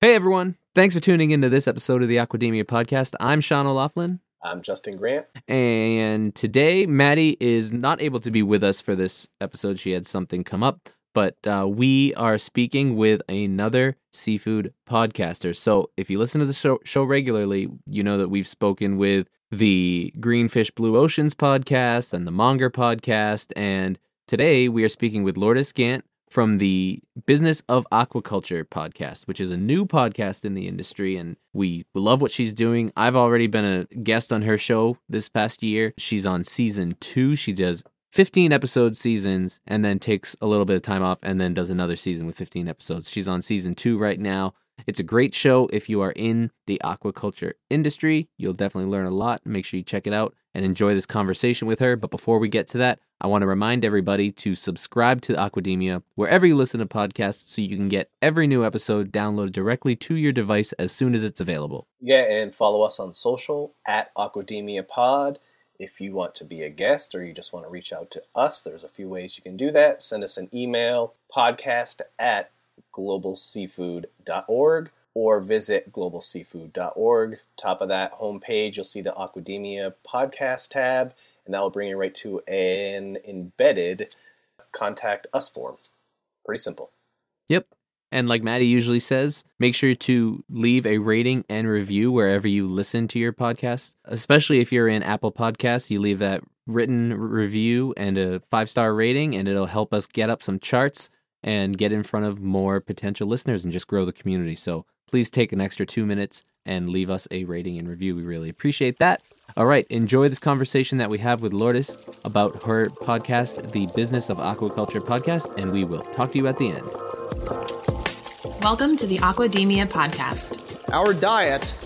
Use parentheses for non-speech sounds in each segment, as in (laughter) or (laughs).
Hey everyone, thanks for tuning into this episode of the Aquademia podcast. I'm Sean O'Laughlin, I'm Justin Grant. and today Maddie is not able to be with us for this episode. She had something come up, but uh, we are speaking with another seafood podcaster. So if you listen to the show, show regularly, you know that we've spoken with the Greenfish Blue Oceans podcast and the Monger podcast, and today we are speaking with Lourdes Gant from the Business of Aquaculture podcast, which is a new podcast in the industry. And we love what she's doing. I've already been a guest on her show this past year. She's on season two. She does 15 episode seasons and then takes a little bit of time off and then does another season with 15 episodes. She's on season two right now. It's a great show. If you are in the aquaculture industry, you'll definitely learn a lot. Make sure you check it out and enjoy this conversation with her. But before we get to that, I want to remind everybody to subscribe to Aquademia wherever you listen to podcasts so you can get every new episode downloaded directly to your device as soon as it's available. Yeah, and follow us on social at Aquademia Pod. If you want to be a guest or you just want to reach out to us, there's a few ways you can do that. Send us an email, podcast at globalseafood.org or visit globalseafood.org. Top of that homepage, you'll see the Aquademia podcast tab, and that will bring you right to an embedded contact us form. Pretty simple. Yep. And like Maddie usually says, make sure to leave a rating and review wherever you listen to your podcast, especially if you're in Apple Podcasts. You leave that written review and a five star rating, and it'll help us get up some charts and get in front of more potential listeners and just grow the community. So please take an extra two minutes and leave us a rating and review. We really appreciate that. All right, enjoy this conversation that we have with Lourdes about her podcast, the Business of Aquaculture podcast, and we will talk to you at the end. Welcome to the Aquademia podcast. Our diet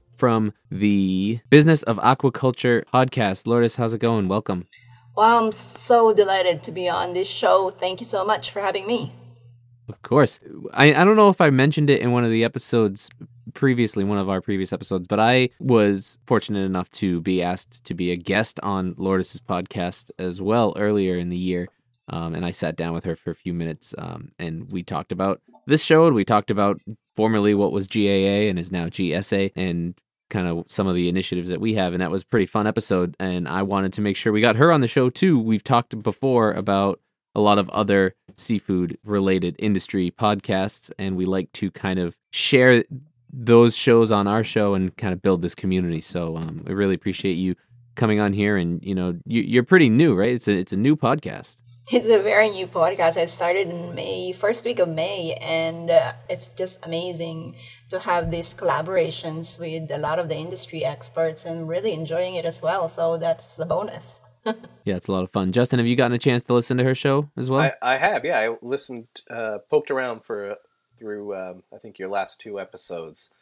from the Business of Aquaculture podcast. Lourdes, how's it going? Welcome. Well, I'm so delighted to be on this show. Thank you so much for having me. Of course. I, I don't know if I mentioned it in one of the episodes previously, one of our previous episodes, but I was fortunate enough to be asked to be a guest on Lourdes' podcast as well earlier in the year. Um, and I sat down with her for a few minutes um, and we talked about this show and we talked about formerly what was GAA and is now GSA and kind of some of the initiatives that we have. And that was pretty fun episode. And I wanted to make sure we got her on the show too. We've talked before about a lot of other seafood related industry podcasts, and we like to kind of share those shows on our show and kind of build this community. So um, I really appreciate you coming on here. And you know, you, you're pretty new, right? It's a it's a new podcast. (laughs) It's a very new podcast. I started in May, first week of May, and uh, it's just amazing to have these collaborations with a lot of the industry experts and really enjoying it as well. So that's a bonus. (laughs) yeah, it's a lot of fun. Justin, have you gotten a chance to listen to her show as well? I, I have, yeah. I listened, uh, poked around for through, um, I think your last two episodes.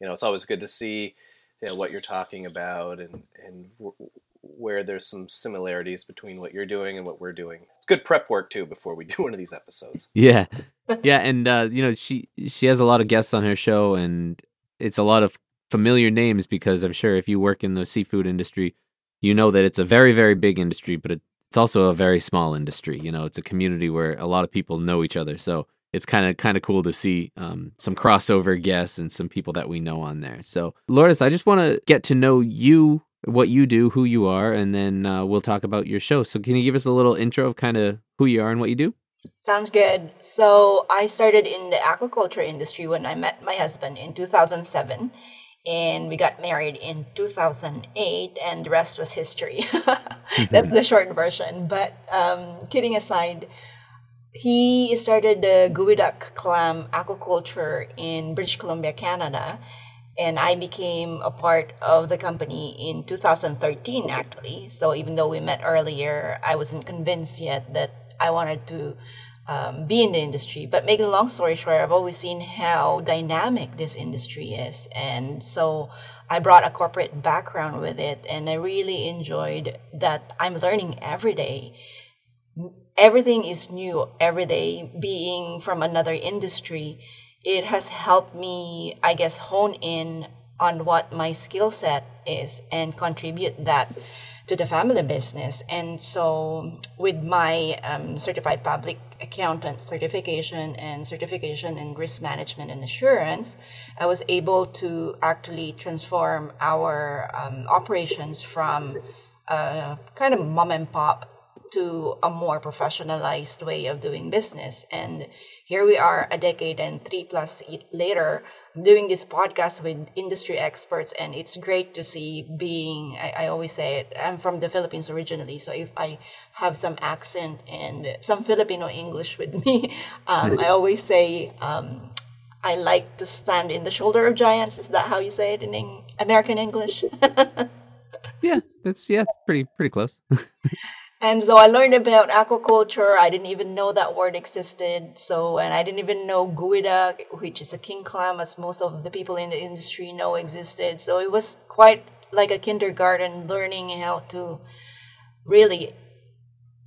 You know, it's always good to see you know, what you're talking about and and w- where there's some similarities between what you're doing and what we're doing. It's good prep work too before we (laughs) do one of these episodes. Yeah, (laughs) yeah, and uh, you know she she has a lot of guests on her show, and it's a lot of familiar names because I'm sure if you work in the seafood industry, you know that it's a very very big industry, but it, it's also a very small industry. You know, it's a community where a lot of people know each other, so it's kind of kind of cool to see um, some crossover guests and some people that we know on there. So, Lourdes, I just want to get to know you what you do, who you are, and then uh, we'll talk about your show. So, can you give us a little intro of kind of who you are and what you do? Sounds good. So I started in the aquaculture industry when I met my husband in 2007 and we got married in 2008 and the rest was history (laughs) that's the short version but um, kidding aside he started the geoduck clam aquaculture in british columbia canada and i became a part of the company in 2013 actually so even though we met earlier i wasn't convinced yet that i wanted to um, be in the industry. But making a long story short, I've always seen how dynamic this industry is. And so I brought a corporate background with it, and I really enjoyed that I'm learning every day. Everything is new every day, being from another industry. It has helped me, I guess, hone in on what my skill set is and contribute that to the family business. And so, with my um, certified public accountant certification and certification in risk management and assurance, I was able to actually transform our um, operations from a kind of mom and pop to a more professionalized way of doing business. And here we are, a decade and three plus later doing this podcast with industry experts and it's great to see being I, I, always say it i'm from the philippines originally so if i have some accent and some filipino english with me (laughs) um, i always say um, i like to stand in the shoulder of giants. Is that how you say it in american english? (laughs) Yeah that's yeah it's pretty pretty close (laughs) And so I learned about aquaculture. I didn't even know that word existed. So, and I didn't even know geoduck, which is a king clam, as most of the people in the industry know existed. So it was quite like a kindergarten learning how to really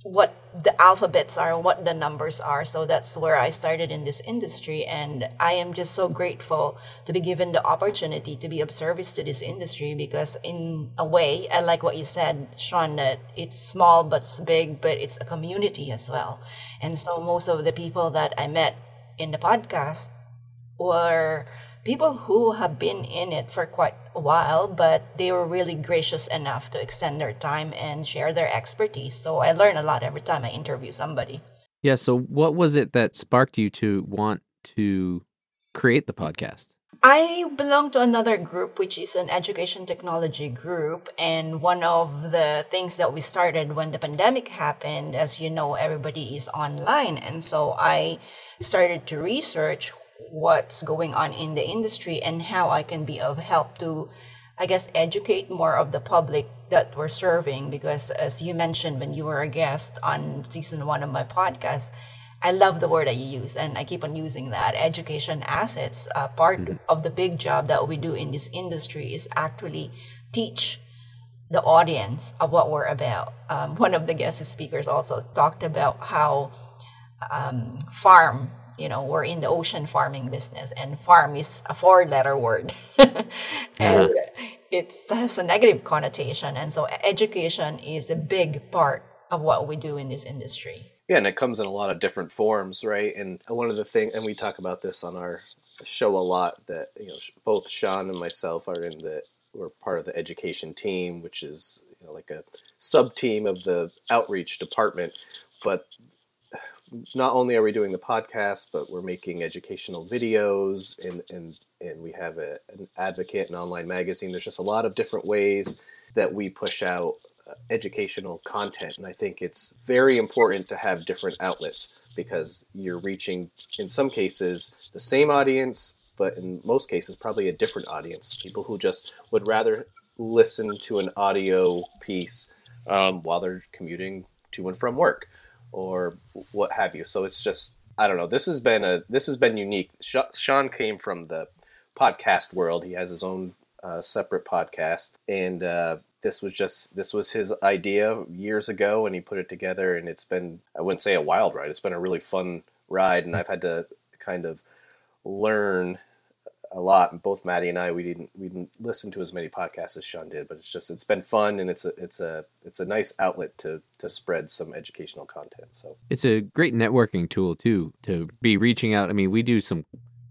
what the alphabets are, what the numbers are. So that's where I started in this industry. And I am just so grateful to be given the opportunity to be of service to this industry because, in a way, I like what you said, Sean, that it's small but it's big, but it's a community as well. And so most of the people that I met in the podcast were people who have been in it for quite a while, but they were really gracious enough to extend their time and share their expertise. So I learn a lot every time I interview somebody. Yeah. So, what was it that sparked you to want to create the podcast? I belong to another group, which is an education technology group. And one of the things that we started when the pandemic happened, as you know, everybody is online. And so I started to research what's going on in the industry and how I can be of help to, I guess, educate more of the public that we're serving. Because as you mentioned when you were a guest on season one of my podcast, I love the word that you use, and I keep on using that. Education assets. Uh, part mm-hmm. of the big job that we do in this industry is actually teach the audience of what we're about. Um, one of the guest speakers also talked about how um, farm you know we're in the ocean farming business and farm is a four letter word (laughs) and uh-huh. it has a negative connotation and so education is a big part of what we do in this industry. Yeah and it comes in a lot of different forms right? And one of the things and we talk about this on our show a lot that you know both sean and myself are in the we're part of the education team which is you know like a sub team of the outreach department. But not only are we doing the podcast, but we're making educational videos and and and we have a, an advocate and online magazine. There's just a lot of different ways that we push out uh, educational content, and I think it's very important to have different outlets because you're reaching, in some cases, the same audience, but in most cases, probably a different audience. People who just would rather listen to an audio piece um, while they're commuting to and from work or what have you. So it's just I don't know. This has been a this has been unique. Sean came from the podcast world. He has his own uh, separate podcast, and uh, this was just this was his idea years ago, and he put it together. And it's been I wouldn't say a wild ride. It's been a really fun ride, and I've had to kind of learn a lot. And Both Maddie and I, we didn't we didn't listen to as many podcasts as Sean did, but it's just it's been fun and it's a it's a it's a nice outlet to to spread some educational content. So it's a great networking tool too to be reaching out. I mean, we do some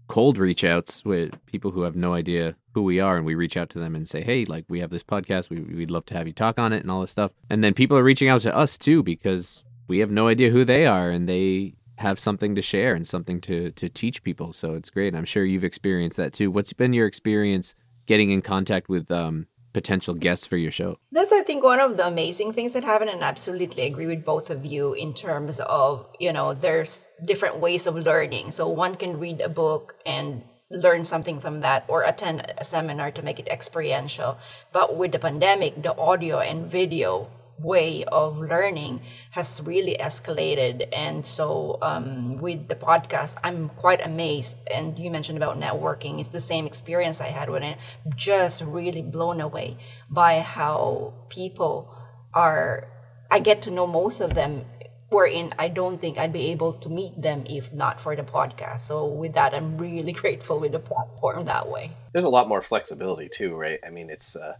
cold reach outs with people who have no idea who we are and we reach out to them and say hey like we have this podcast we, we'd love to have you talk on it and all this stuff and then people are reaching out to us too because we have no idea who they are and they have something to share and something to to teach people. So it's great. I'm sure you've experienced that too. What's been your experience getting in contact with um, potential guests for your show? That's I think one of the amazing things that happen, and I absolutely agree with both of you in terms of you know there's different ways of learning. So one can read a book and learn something from that or attend a seminar to make it experiential but with the pandemic the audio and video way of learning has really escalated. And so um, with the podcast i'm quite amazed. And you mentioned about networking. It's the same experience i had when i just really blown away by how people are i get to know most of them wherein i don't think i'd be able to meet them if not for the podcast. So with that i'm really (laughs) grateful with the platform that way. There's a lot more flexibility too right? I mean it's uh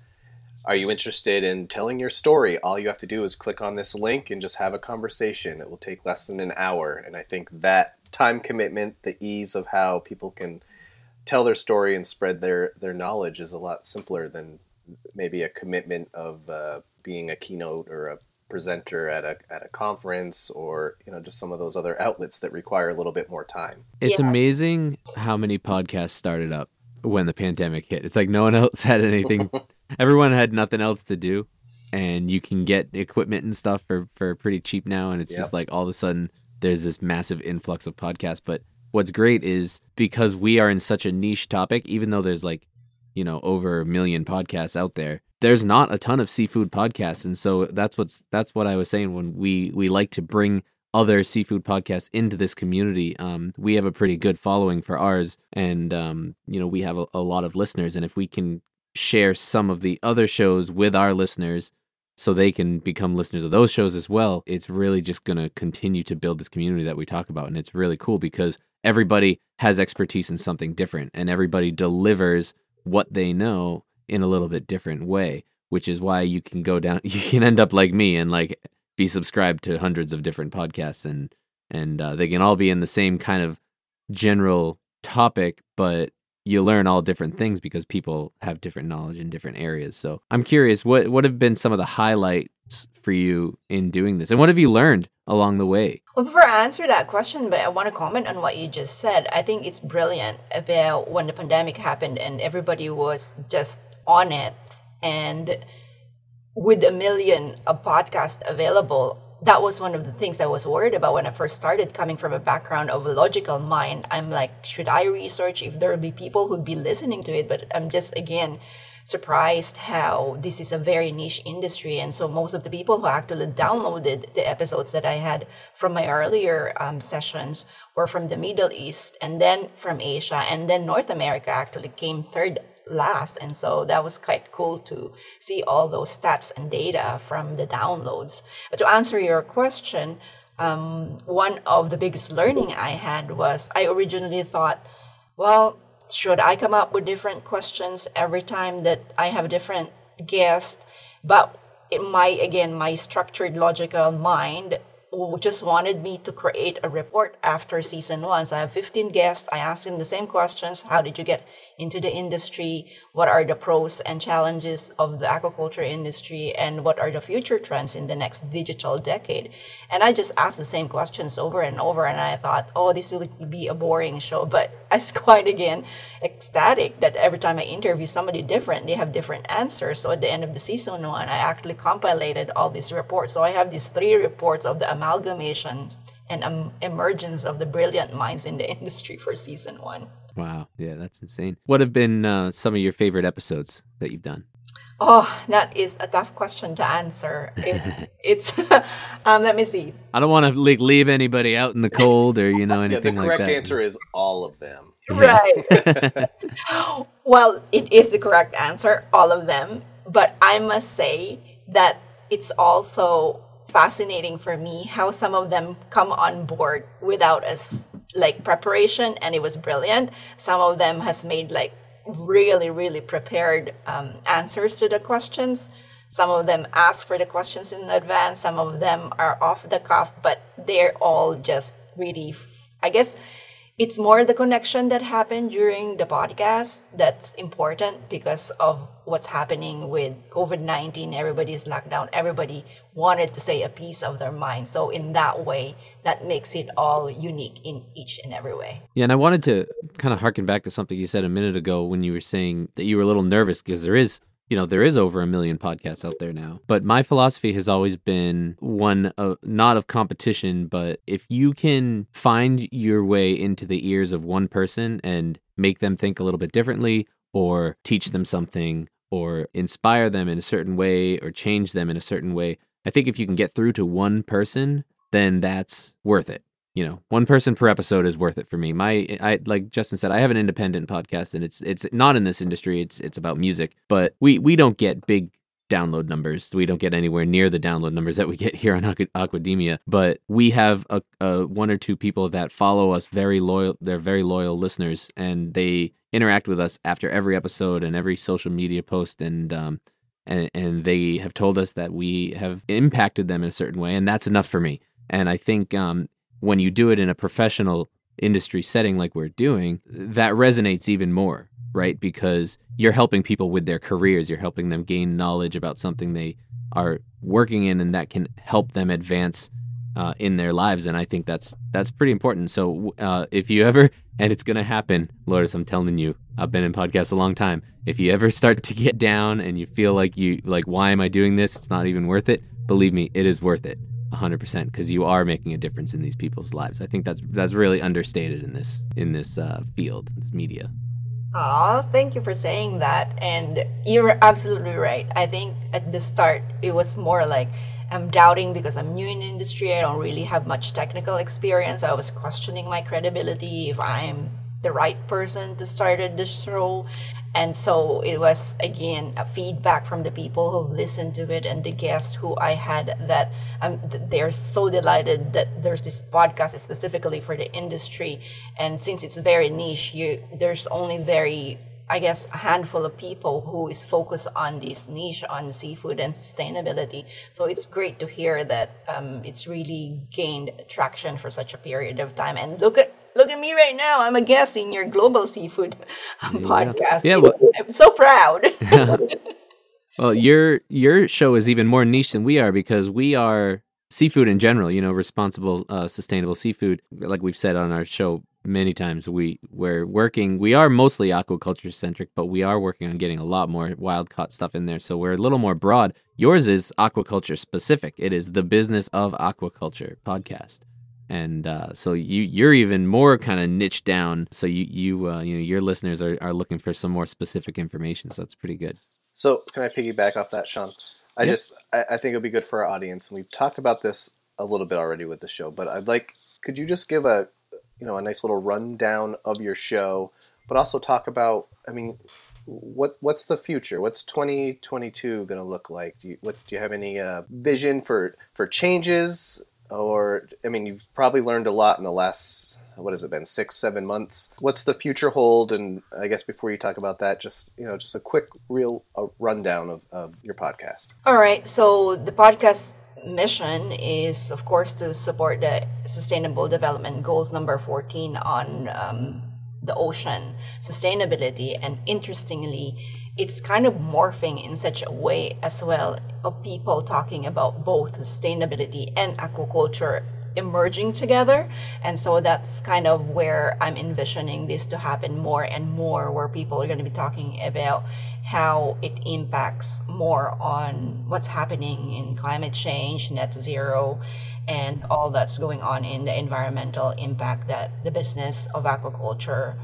are you interested in telling your story? All you have to do is click on this link and just have a conversation. It will take less than an hour. And I think that time commitment, the ease of how people can tell their story and spread their, their knowledge is a lot simpler than maybe a commitment of uh, being a keynote or a presenter at a, at a conference or you know just some of those other outlets that require a little bit more time. It's yeah. amazing how many podcasts started up when the pandemic hit. It's like no one else had anything (laughs) everyone had nothing else to do and you can get equipment and stuff for for pretty cheap now and it's yep. just like all of a sudden there's this massive influx of podcasts. But what's great is because we are in such a niche topic even though there's like you know over a million podcasts out there there's not a ton of seafood podcasts. And so that's what's that's what i was saying when we we like to bring other seafood podcasts into this community. Um, we have a pretty good following for ours and um, you know we have a, a lot of listeners. And if we can share some of the other shows with our listeners so they can become listeners of those shows as well. It's really just going to continue to build this community that we talk about. And it's really cool because everybody has expertise in something different and everybody delivers what they know in a little bit different way, which is why you can go down, (laughs) you can end up like me and like be subscribed to hundreds of different podcasts and, and uh, they can all be in the same kind of general topic, but you learn all different things because people have different knowledge in different areas. So I'm curious, what what have been some of the highlights for you in doing this, and what have you learned along the way? Well, before I answer that question, but I want to comment on what you just said. I think it's brilliant about when the pandemic happened and everybody was just on it, and with a million of podcasts available, that was one of the things I was worried about when I first started coming from a background of a logical mind. I'm like, should I research if there will be people who'd be listening to it? But I'm just, again, surprised how this is a very niche industry. And so most of the people who actually downloaded the episodes that I had from my earlier um, sessions were from the Middle East and then from Asia and then North America actually came third last. And so that was quite cool to see all those stats and data from the downloads. But to answer your question, um, one of the biggest learning I had was I originally thought, well, should I come up with different questions every time that I have a different guest? But it my again my structured logical mind just wanted me to create a report after season one. So I have 15 guests. I asked them the same questions. How did you get into the industry? What are the pros and challenges of the aquaculture industry? And what are the future trends in the next digital decade? And I just asked the same questions over and over. And I thought, oh, this will be a boring show. But (laughs) I was quite again ecstatic that every time I interview somebody different, they have different answers. So at the end of the season one, I actually compiled all these reports. So I have these three reports of the amalgamations and um, emergence of the brilliant minds in the (laughs) industry for season one. Wow. Yeah, that's insane. What have been uh, some of your favorite episodes that you've done? Oh, that is a tough question to answer. It, (laughs) it's, (laughs) um, let me see. I don't want to like, leave anybody out in the cold or, you know, anything yeah, the correct like answer is all of them. Right. well, it is the correct answer, all of them. But I must say that it's also fascinating for me how some of them come on board without us like preparation and it was brilliant. Some of them has made like really really prepared um, answers to the questions. Some of them ask for the questions in advance. Some of them are off the cuff but they're all just really i guess it's more the connection that happened during the podcast that's important because of what's happening with COVID 19. Everybody's locked down. Everybody wanted to say a piece of their mind. So, in that way, that makes it all unique in each and every way. Yeah. And I wanted to kind of harken back to something you said a minute ago when you were saying that you were a little nervous because there is you know, there is over a million podcasts out there now. But my philosophy has always been one of not of competition, but if you can find your way into the ears of one person and make them think a little bit differently or teach them something or inspire them in a certain way or change them in a certain way, I think if you can get through to one person, then that's worth it. You know, one person per episode is worth it for me. My, I like Justin said, I have an independent podcast, and it's it's not in this industry. It's it's about music, but we we don't get big download numbers. We don't get anywhere near the download numbers that we get (laughs) here on Aquademia, but we have a, a, one or two people that follow us very loyal. They're very loyal listeners, and they interact with us after every episode and every social media post, and um, and and they have told us that we have impacted them in a certain way, and that's enough for me. And I think um, when you do it in a professional industry setting like we're doing, that resonates even more right? Because you're helping people with their careers, you're helping them gain knowledge about something they are working in, and that can help them advance uh, in their lives. And I think that's that's pretty important. So uh, if you ever, (laughs) and it's gonna happen, Lourdes, I'm telling you, I've been in podcasts a long time. If you ever start to get down and you feel like you like, why am I doing this? It's not even worth it. Believe me, it is worth it. 100% because you are making a difference in these people's lives. I think that's that's really understated in this in this uh, field, this media. Oh, thank you for saying that. And you're absolutely right. I think at the start, it was more like I'm doubting because I'm new in the industry. I don't really have much technical experience. I was questioning my credibility if I'm the right person to start this show and so it was again a feedback from the people who've listened to it and the guests who i had that um, they're so delighted that there's this podcast specifically for the industry and since it's very niche you there's only very I guess a handful of people who is focused on this niche on seafood and sustainability. So it's great to hear that um, it's really gained traction for such a period of time. And look at look at me right now. I'm a guest in your global seafood (laughs) podcast. Yeah, well, (laughs) I'm so proud. (laughs) well, your your show is even more niche than we are because we are seafood in general. You know, responsible, uh, sustainable seafood. Like we've said on our show many times, we we're working. We are mostly aquaculture centric, but we are working on getting a lot more wild caught stuff in there. So we're a little more broad. Yours is aquaculture specific. It is the business of aquaculture podcast and uh, so you you're even more kind of niche down. So you you uh, you know your listeners are, are looking for some more specific information. So that's pretty good. So can I piggyback off that, Sean? I just I, I think it'll be good for our audience, and we've talked about this a little bit already with the show. But I'd like, could you just give a you know a nice little rundown of your show, but also talk about, I mean, what what's the future? What's 2022 going to look like? Do you, what do you have any uh, vision for for changes? Or I mean, you've probably learned a lot in the last what has it been six, seven months. What's the future hold? And I guess before you talk about that, just you know, just a quick, real rundown of, of your podcast. All right. So the podcast mission is, of course, to support the Sustainable Development Goals number fourteen on um, the ocean sustainability, and interestingly it's kind of morphing in such a way as well of people talking about both sustainability and aquaculture emerging together. And so that's kind of where i'm envisioning this to happen more and more where people are going to be talking about how it impacts more on what's happening in climate change net zero and all that's going on in the environmental impact that the business of aquaculture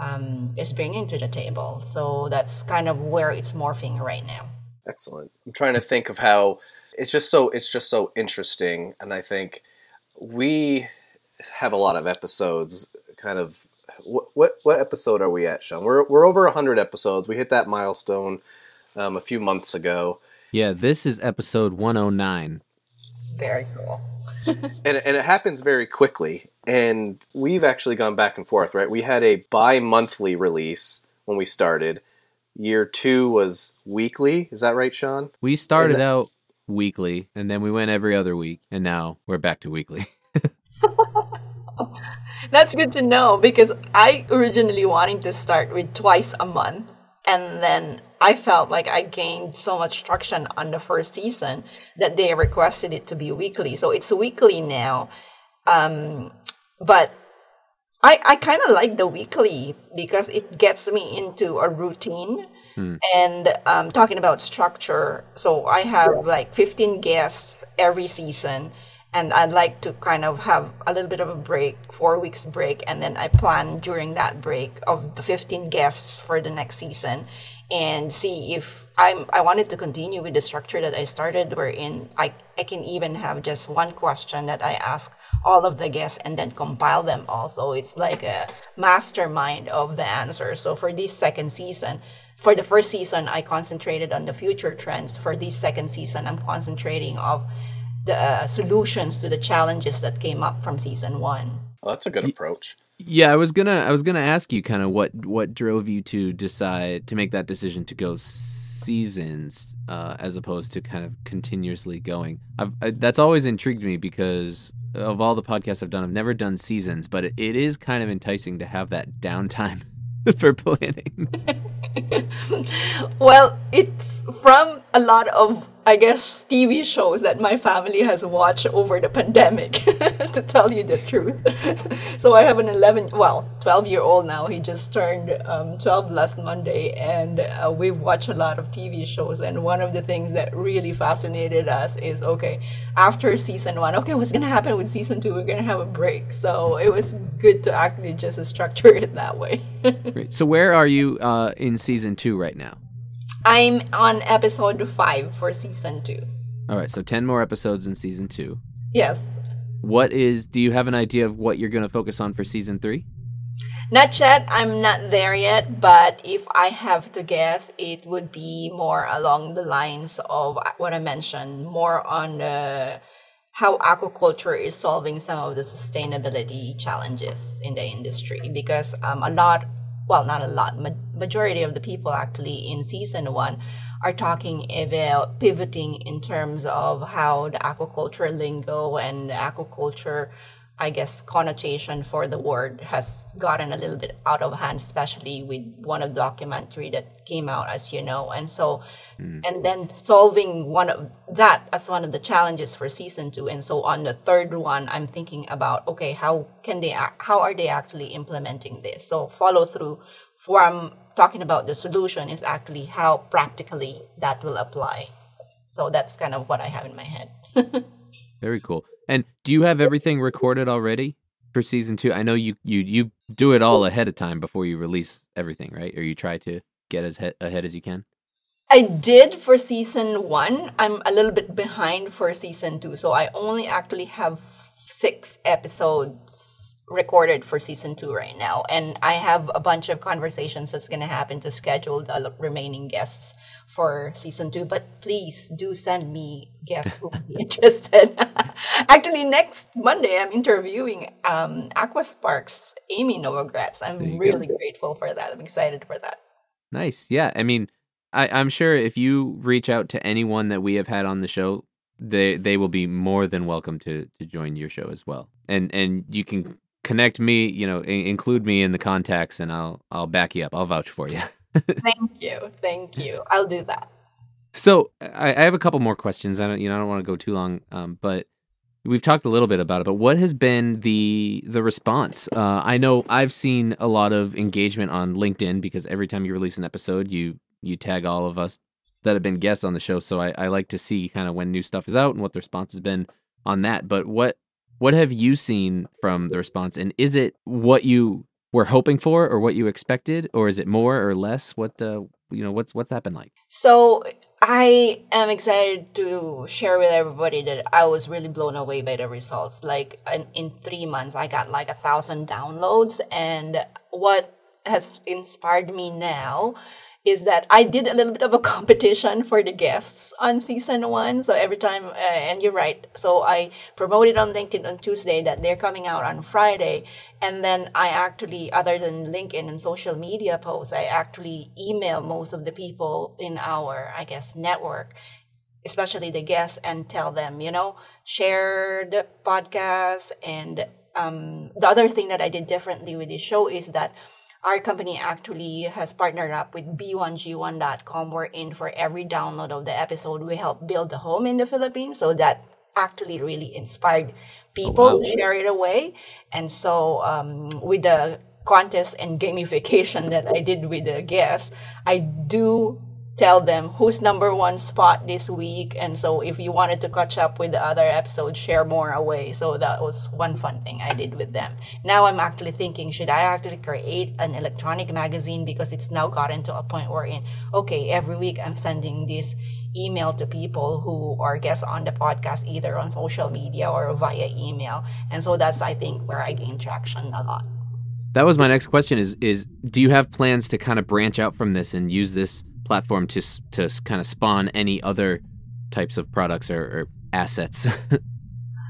um, is bringing to the table. So that's kind of where it's morphing right now. Excellent. I'm trying to think of how it's just so it's just so interesting, and I think we have a lot of episodes. Kind of what what, what episode are we at, Sean? We're we're over hundred episodes. We hit that milestone um, a few months ago. Yeah, this is episode 109. Very cool. (laughs) and, and it happens very quickly. And we've actually gone back and forth, right? We had a bi monthly release when we started. Year two was weekly. Is that right, Sean? We started out weekly and then we went every other week. And now we're back to weekly. (laughs) (laughs) That's good to know because I originally wanted to start with twice a month and then I felt like I gained so much traction on the first season that they requested it to be weekly. So it's weekly now. Um, but I, I kind of like the weekly because it gets me into a routine. Hmm. And um, talking about structure, so I have like 15 guests every season and I'd like to kind of have a little bit of a break, four weeks break, and then I plan during that break of the 15 guests for the next season. And see if I'm I wanted to continue with the structure that I started wherein I, I can even have just one question that I ask all of the guests and then compile them all. So it's like a mastermind of the answers. So for this second season, for the first season I concentrated on the future trends. For this second season I'm concentrating of the uh, solutions to the challenges that came up from season one. Well, that's a good approach. Yeah, I was gonna I was gonna ask you kind of what what drove you to decide to make that decision to go seasons uh, as opposed to kind of continuously going. I've, I, that's always intrigued me because of all the podcasts I've done, I've never done seasons, but it, it is kind of enticing to have that downtime (laughs) for planning. (laughs) well, it's from a lot of I guess, TV shows that my family has watched over the pandemic, (laughs) to tell you the truth. (laughs) so I have an 11, well, 12 year old now. He just turned um, 12 last Monday, and uh, we've watched a lot of TV shows. And one of the things that really fascinated us is okay, after season one, okay, what's going to happen with season two? We're going to have a break. So it was good to actually just structure it that way. (laughs) So where are you uh, in season two right now? I'm on episode five for season two. All right, so 10 more episodes in season two. Yes. What is, do you have an idea of what you're going to focus on for season three? Not yet. I'm not there yet. But if I have to guess, it would be more along the lines of what I mentioned, more on uh, how aquaculture is solving some of the sustainability challenges in the industry. Because um, a lot well, not a lot, ma- majority of the people actually in season one are talking about pivoting in terms of how the aquaculture lingo and aquaculture I guess connotation for the word has gotten a little bit out of hand, especially with one of the documentary that came out, as you know. And so, mm. and then solving one of that as one of the challenges for season two. And so on the third one, I'm thinking about okay, how can they, how are they actually implementing this? So follow through from talking about the solution is actually how practically that will apply. So that's kind of what I have in my head. (laughs) Very cool. And do you have everything recorded already for season two? I know you you you do it all ahead of time before you release everything, right? Or you try to get as he- ahead as you can. I did for season one. I'm a little bit behind for season two, so I only actually have six episodes recorded for season two right now. And i have a bunch of conversations that's going to happen to schedule the remaining guests for season two but please do send me guests who would be (laughs) interested. (laughs) Actually next monday i'm interviewing um Aqua-Spark's amy novogratz. I'm really go. grateful for that. I'm excited for that. Nice. Yeah i mean I, i'm sure if you reach out to anyone that we have had on the show they they will be more than welcome to to join your show as well. And and you can connect me, you know, include me in the contacts, and I'll I'll back you up. I'll vouch for you. (laughs) thank you, thank you. I'll do that. So I, I, have a couple more questions. I don't, you know, I don't want to go too long, um, but we've talked a little bit about it. But what has been the the response? Uh, I know I've seen a lot of engagement on LinkedIn because every time you release an episode, you you tag all of us that have been guests on the show. So I, I like to see kind of when new stuff is out and what the response has been on that. But what what have you seen from the response? And is it what you were hoping for or what you expected or is it more or less? What uh, you know, what's what's that been like? So I am excited to share with everybody that I was really blown away by the results. Like in, in three months, I got like a thousand downloads, and what has inspired me now is that I did a little bit of a (laughs) competition for the guests on season one. So every time, uh, and you're right. So I promoted on LinkedIn on Tuesday that they're coming out on Friday. And then I actually, other than LinkedIn and social media posts, I actually email most of the people in our, I guess, network, especially the guests, and tell them, you know, share the podcast. And um, the other thing that I did differently with this show is that our company actually has partnered up with b1g1.com We're wherein for every download of the episode. We help build a home in the philippines so that actually really inspired people oh, wow. to share it away. And so um, with the contest and gamification (laughs) that i did with the guests i do tell them who's number one spot this week. And so if you wanted to catch up with the other episodes, share more away. So that was one fun thing I did with them. Now I'm actually thinking, should I actually create an electronic magazine? Because it's now gotten to a point where in, okay, every week I'm sending this email to people who are guests on the podcast, either on social media or via email. And so that's, I think, where I gain traction a lot. That was my next question is is do you have plans to kind of branch out from this and use this platform to to kind of spawn any other types of products or, or assets? (laughs)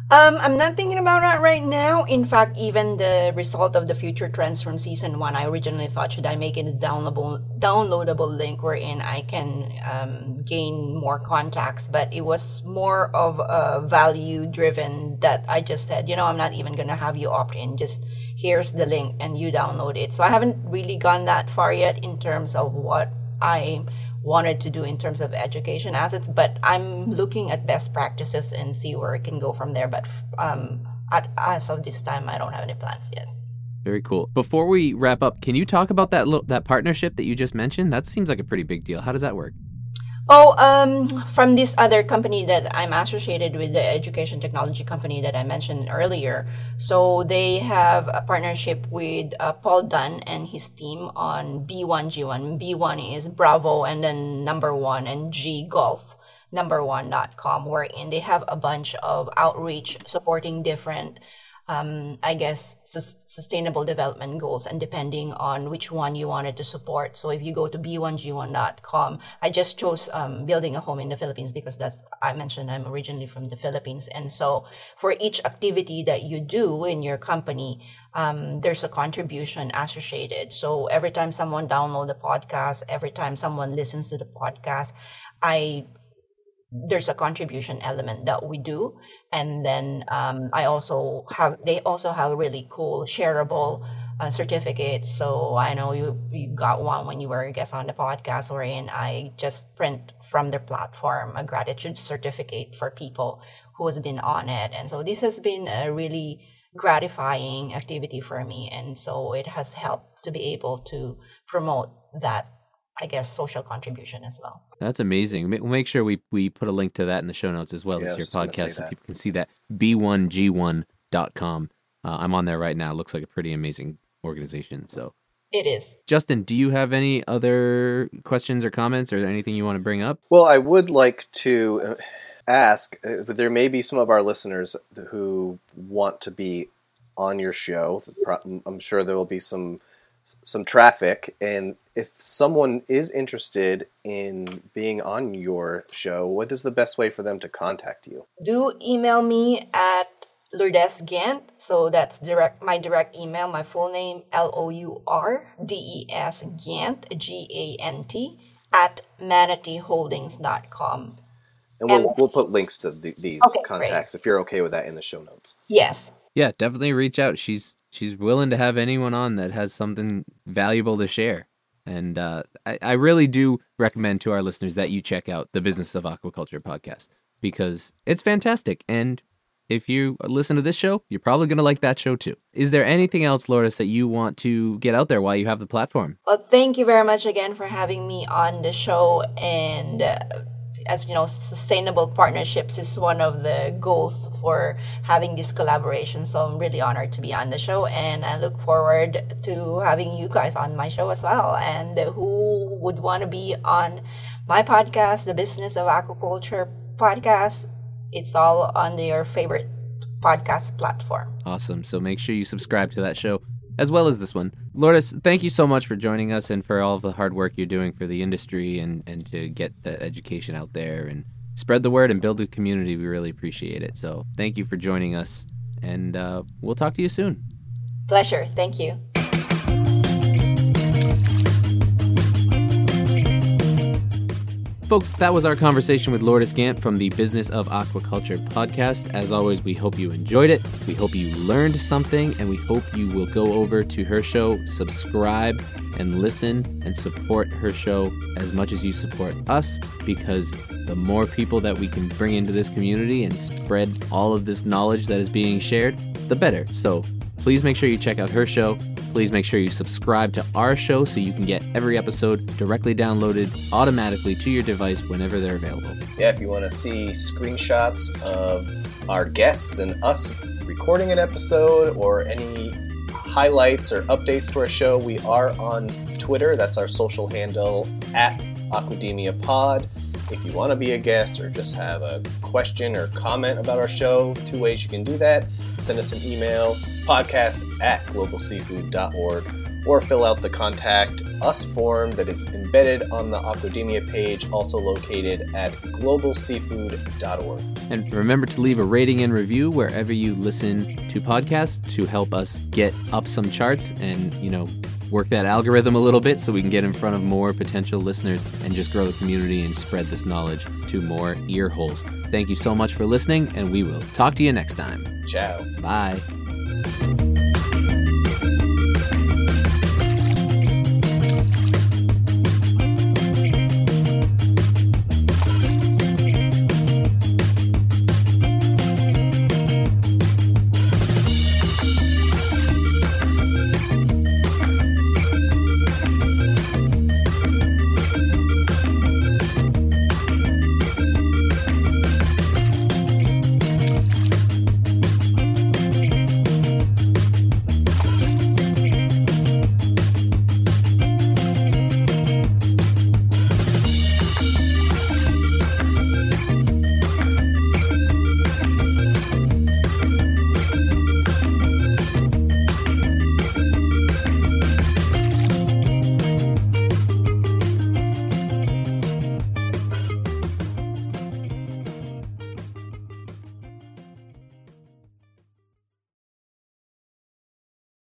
Um, I'm not thinking about that right now. In fact, even the result of the future trends from season one, I originally thought should I make it a downloadable downloadable link wherein I can um, gain more contacts, but it was more of a value driven that I just said, you know, I'm not even gonna have you opt in. Just here's the link and you download it. So I haven't really gone that far yet in terms of what I wanted to do in terms of education assets, but I'm looking at best practices and see where it can go from there. But um, at, as of this time, I don't have any plans yet. Very cool. Before we wrap up, can you talk about that lo- that partnership that you just mentioned? That seems like a pretty big deal. How does that work? Oh, um, from this other company that I'm associated with, the education technology company that I mentioned earlier. So they have a partnership with uh, Paul Dunn and his team on B1G1. B1 is Bravo and then number one and G Golf number one.com, wherein they have a bunch of outreach supporting different um, I guess, sustainable development goals and depending on which one you wanted to support. So if you go to b1g1.com, I just chose um, building a home in the Philippines because that's, I mentioned I'm originally from the Philippines. And so for each activity that you do in your company, um, there's a contribution associated. So every time someone download the podcast, every time someone listens to the podcast, I there's a contribution element that we do. And then um, i also have they also have really cool shareable uh, certificates. So i know you you got one when you were a guest on the podcast or wherein i just print from their platform a gratitude certificate for people who has been on it. And so this has been a really gratifying activity for me. And so it has helped to be able to promote that I guess, social contribution as well. That's amazing. We'll make sure we, we put a link to that in the show notes as well yeah, as your podcast so people can see that. B1G1.com. Uh, I'm on there right now. It looks like a pretty amazing organization. So it is. Justin, do you have any other questions or comments or anything you want to bring up? Well, I would like to uh, ask uh, there may be some of our listeners who want to be on your show. I'm sure there will be some some traffic and if someone is interested in being on your show what is the best way for them to contact you? Do email me at lourdes gant so that's direct my direct email my full name l-o-u-r-d-e-s gant g-a-n-t at manateeholdings.com and we'll, and, we'll put links to the, these okay, contacts great. if you're okay with that in the show notes. Yes yeah definitely reach out she's she's willing to have anyone on that has something valuable to share. And uh, I, I really do recommend to our listeners that you check out the Business of Aquaculture podcast because it's fantastic. And if you listen to this show, you're probably going to like that show too. Is there anything else, Lourdes, that you want to get out there while you have the platform? Well, thank you very much again for having me on the show. And uh, as you know, sustainable partnerships is one of the goals for having this collaboration. So I'm really honored to be on the show, and I look forward to having you guys on my show as well. And who would want to be on my podcast, the Business of Aquaculture podcast? It's all on your favorite podcast platform. Awesome. So make sure you subscribe to that show as well as this one. Lourdes, thank you so much for joining us and for all the hard work you're doing for the industry and, and to get that education out there and spread the word and build a community. We really appreciate it. So thank you for joining us, and uh, we'll talk to you soon. Pleasure. Thank you. Folks, that was our conversation with Lourdes Gant from the Business of Aquaculture podcast. As always, we hope you enjoyed it. We hope you learned something, and we hope you will go over to her show, subscribe, and listen and support her show as much as you support us because the more people that we can bring into this community and spread all of this knowledge that is being shared, the better. So please make sure you check out her show Please make sure you subscribe to our show so you can get every episode directly downloaded automatically to your device whenever they're available. Yeah, if you want to see screenshots of our guests and us recording an episode or any highlights or updates to our show, we are on Twitter. That's our social handle at Aquademia Pod. If you want to be a guest or just have a question or comment about our show, two ways you can do that. Send us an email, podcast at globalseafood.org, or fill out the contact us form that is embedded on the Aquademia page, also located at globalseafood.org. And remember to leave a rating and review wherever you listen to podcasts to help us get up some charts and, you know, work that algorithm a little bit so we can get in front of more potential listeners and just grow the community and spread this knowledge to more ear holes. Thank you so much for listening, and we will talk to you next time. Ciao. Bye.